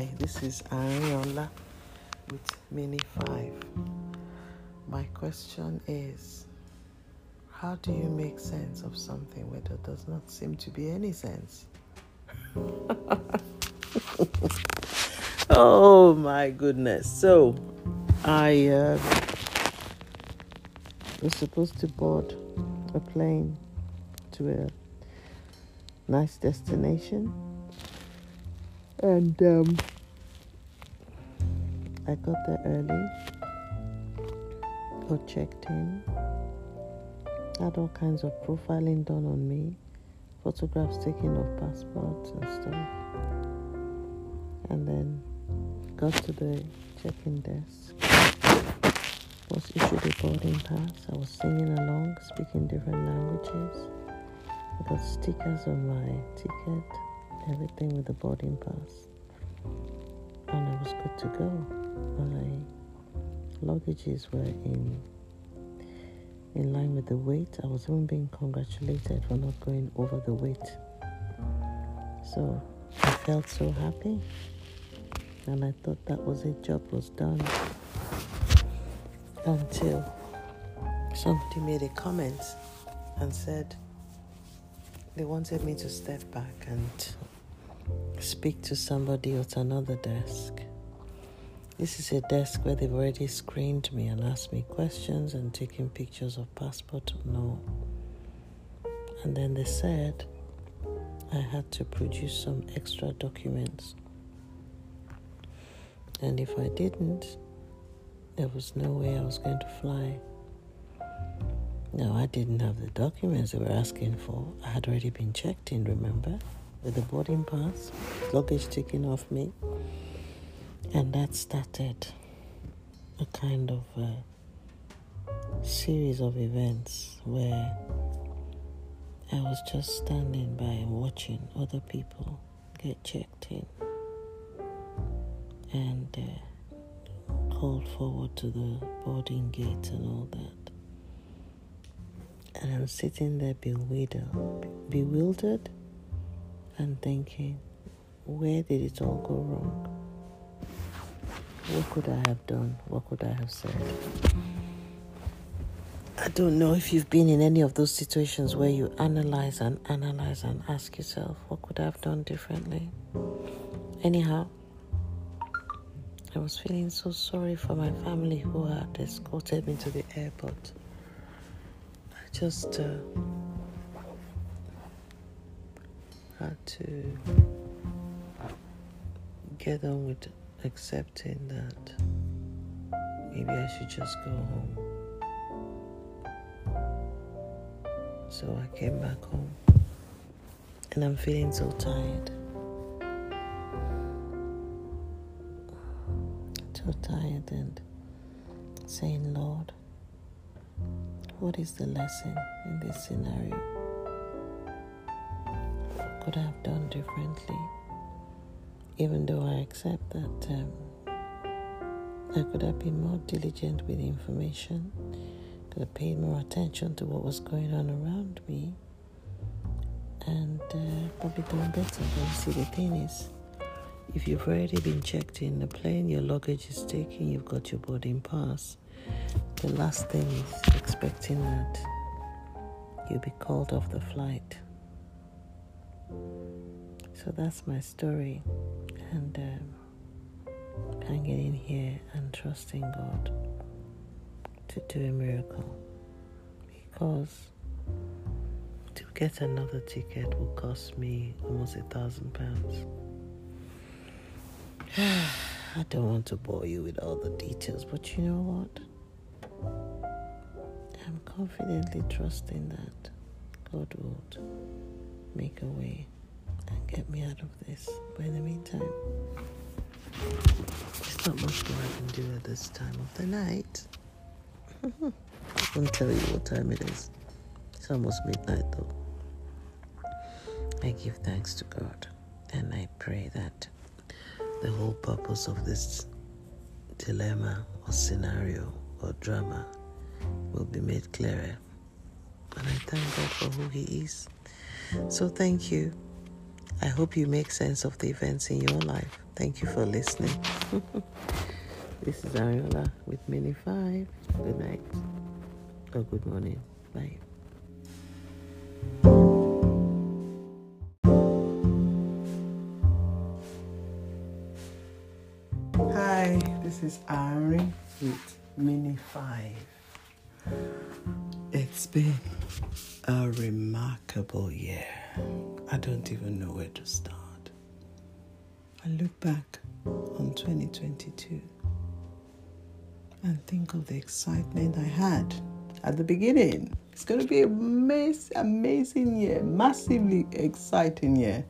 Hi, this is Ariola with Mini 5. My question is How do you make sense of something where there does not seem to be any sense? oh my goodness. So, I uh, was supposed to board a plane to a nice destination and um, I got there early, got checked in, had all kinds of profiling done on me, photographs taken of passports and stuff, and then got to the check-in desk. Was issued a boarding pass. I was singing along, speaking different languages. I got stickers on my ticket everything with the boarding pass. And I was good to go. My luggages were in in line with the weight. I was even being congratulated for not going over the weight. So I felt so happy. And I thought that was it, job was done. Until somebody made a comment and said they wanted me to step back and speak to somebody at another desk. This is a desk where they've already screened me and asked me questions and taken pictures of passport no. And then they said I had to produce some extra documents. And if I didn't, there was no way I was going to fly. No, I didn't have the documents they were asking for. I had already been checked in, remember? With the boarding pass, luggage taken off me, and that started a kind of a series of events where I was just standing by watching other people get checked in and uh, called forward to the boarding gate and all that. And I'm sitting there bewildered, bewildered and thinking, where did it all go wrong? What could I have done? What could I have said? I don't know if you've been in any of those situations where you analyze and analyze and ask yourself, what could I have done differently? Anyhow, I was feeling so sorry for my family who had escorted me to the airport. I just. Uh, had to uh, get on with accepting that maybe I should just go home. So I came back home and I'm feeling so tired. So tired and saying, Lord, what is the lesson in this scenario? Could have done differently? Even though I accept that um, I could have been more diligent with information, could have paid more attention to what was going on around me, and uh, probably done better. But see, the thing is, if you've already been checked in the plane, your luggage is taken, you've got your boarding pass, the last thing is expecting that you'll be called off the flight. So that's my story, and um, hanging in here and trusting God to do a miracle because to get another ticket will cost me almost a thousand pounds. I don't want to bore you with all the details, but you know what? I'm confidently trusting that God would make a way and get me out of this. But in the meantime, there's not much more I can do at this time of the night. I won't tell you what time it is. It's almost midnight though. I give thanks to God and I pray that the whole purpose of this dilemma or scenario or drama will be made clearer. And I thank God for who He is. So thank you. I hope you make sense of the events in your life. Thank you for listening. this is Ariola with Mini 5. Good night or good morning. Bye. Hi, this is Ari with Mini 5. It's been a remarkable year. I don't even know where to start. I look back on 2022 and think of the excitement I had at the beginning. It's going to be an amazing, amazing year, massively exciting year.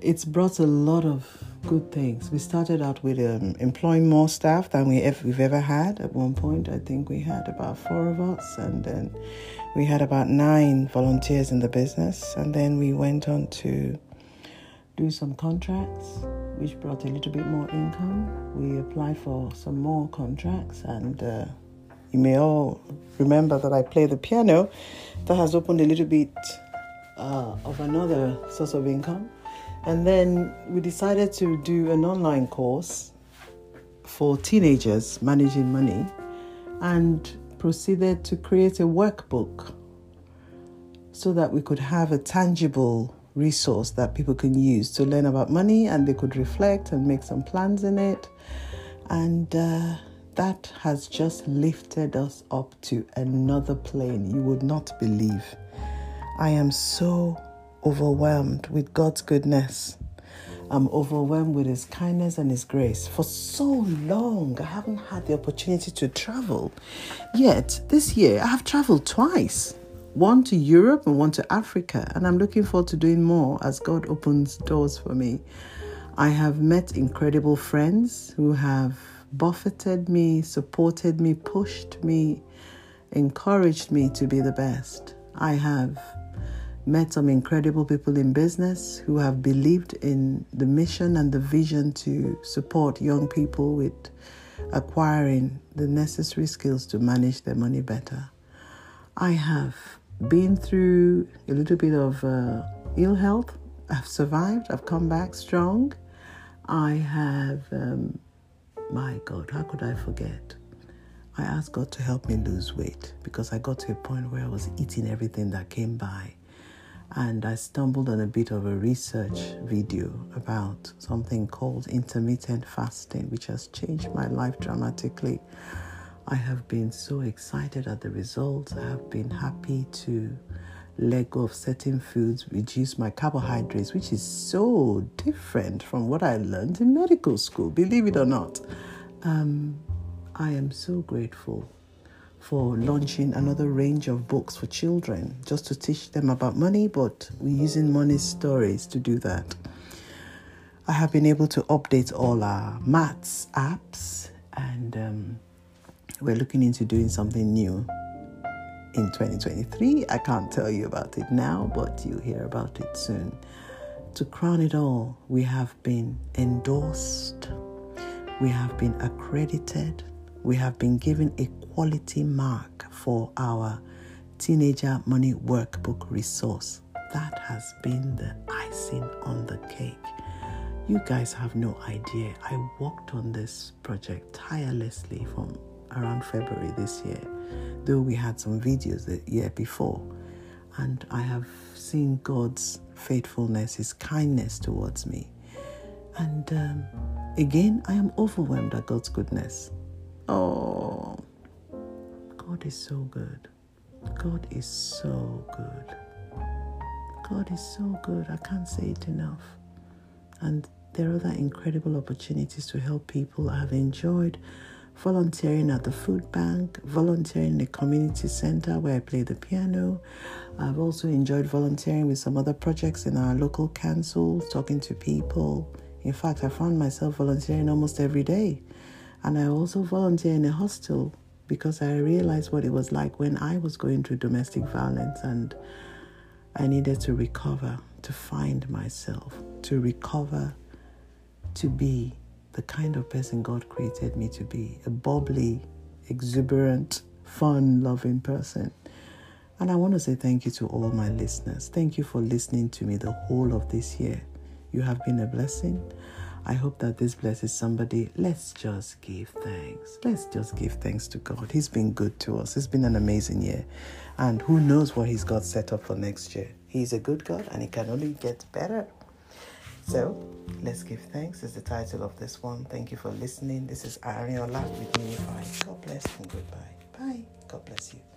It's brought a lot of good things. We started out with um, employing more staff than we we've ever had. At one point, I think we had about four of us, and then we had about nine volunteers in the business. And then we went on to do some contracts, which brought a little bit more income. We applied for some more contracts, and uh, you may all remember that I play the piano. That has opened a little bit uh, of another source of income. And then we decided to do an online course for teenagers managing money and proceeded to create a workbook so that we could have a tangible resource that people can use to learn about money and they could reflect and make some plans in it. And uh, that has just lifted us up to another plane you would not believe. I am so overwhelmed with God's goodness. I'm overwhelmed with His kindness and His grace. For so long, I haven't had the opportunity to travel. Yet, this year, I have traveled twice one to Europe and one to Africa. And I'm looking forward to doing more as God opens doors for me. I have met incredible friends who have buffeted me, supported me, pushed me, encouraged me to be the best. I have met some incredible people in business who have believed in the mission and the vision to support young people with acquiring the necessary skills to manage their money better. I have been through a little bit of uh, ill health. I've survived, I've come back strong. I have, um, my God, how could I forget? I asked God to help me lose weight because I got to a point where I was eating everything that came by and I stumbled on a bit of a research video about something called intermittent fasting, which has changed my life dramatically. I have been so excited at the results. I have been happy to let go of certain foods, reduce my carbohydrates, which is so different from what I learned in medical school, believe it or not. Um, I am so grateful for launching another range of books for children just to teach them about money, but we're using money stories to do that. I have been able to update all our maths apps, and um, we're looking into doing something new in 2023. I can't tell you about it now, but you'll hear about it soon. To crown it all, we have been endorsed, we have been accredited, we have been given a quality mark for our teenager money workbook resource. That has been the icing on the cake. You guys have no idea. I worked on this project tirelessly from around February this year, though we had some videos the year before. And I have seen God's faithfulness, His kindness towards me. And um, again, I am overwhelmed at God's goodness. Oh, God is so good. God is so good. God is so good. I can't say it enough. And there are other incredible opportunities to help people. I have enjoyed volunteering at the food bank, volunteering in the community center where I play the piano. I've also enjoyed volunteering with some other projects in our local council, talking to people. In fact, I found myself volunteering almost every day. And I also volunteer in a hostel because I realized what it was like when I was going through domestic violence and I needed to recover, to find myself, to recover, to be the kind of person God created me to be a bubbly, exuberant, fun loving person. And I want to say thank you to all my listeners. Thank you for listening to me the whole of this year. You have been a blessing. I hope that this blesses somebody. Let's just give thanks. Let's just give thanks to God. He's been good to us. It's been an amazing year. And who knows what He's got set up for next year? He's a good God and He can only get better. So, let's give thanks is the title of this one. Thank you for listening. This is Ariola with me. Bye. God bless and goodbye. Bye. God bless you.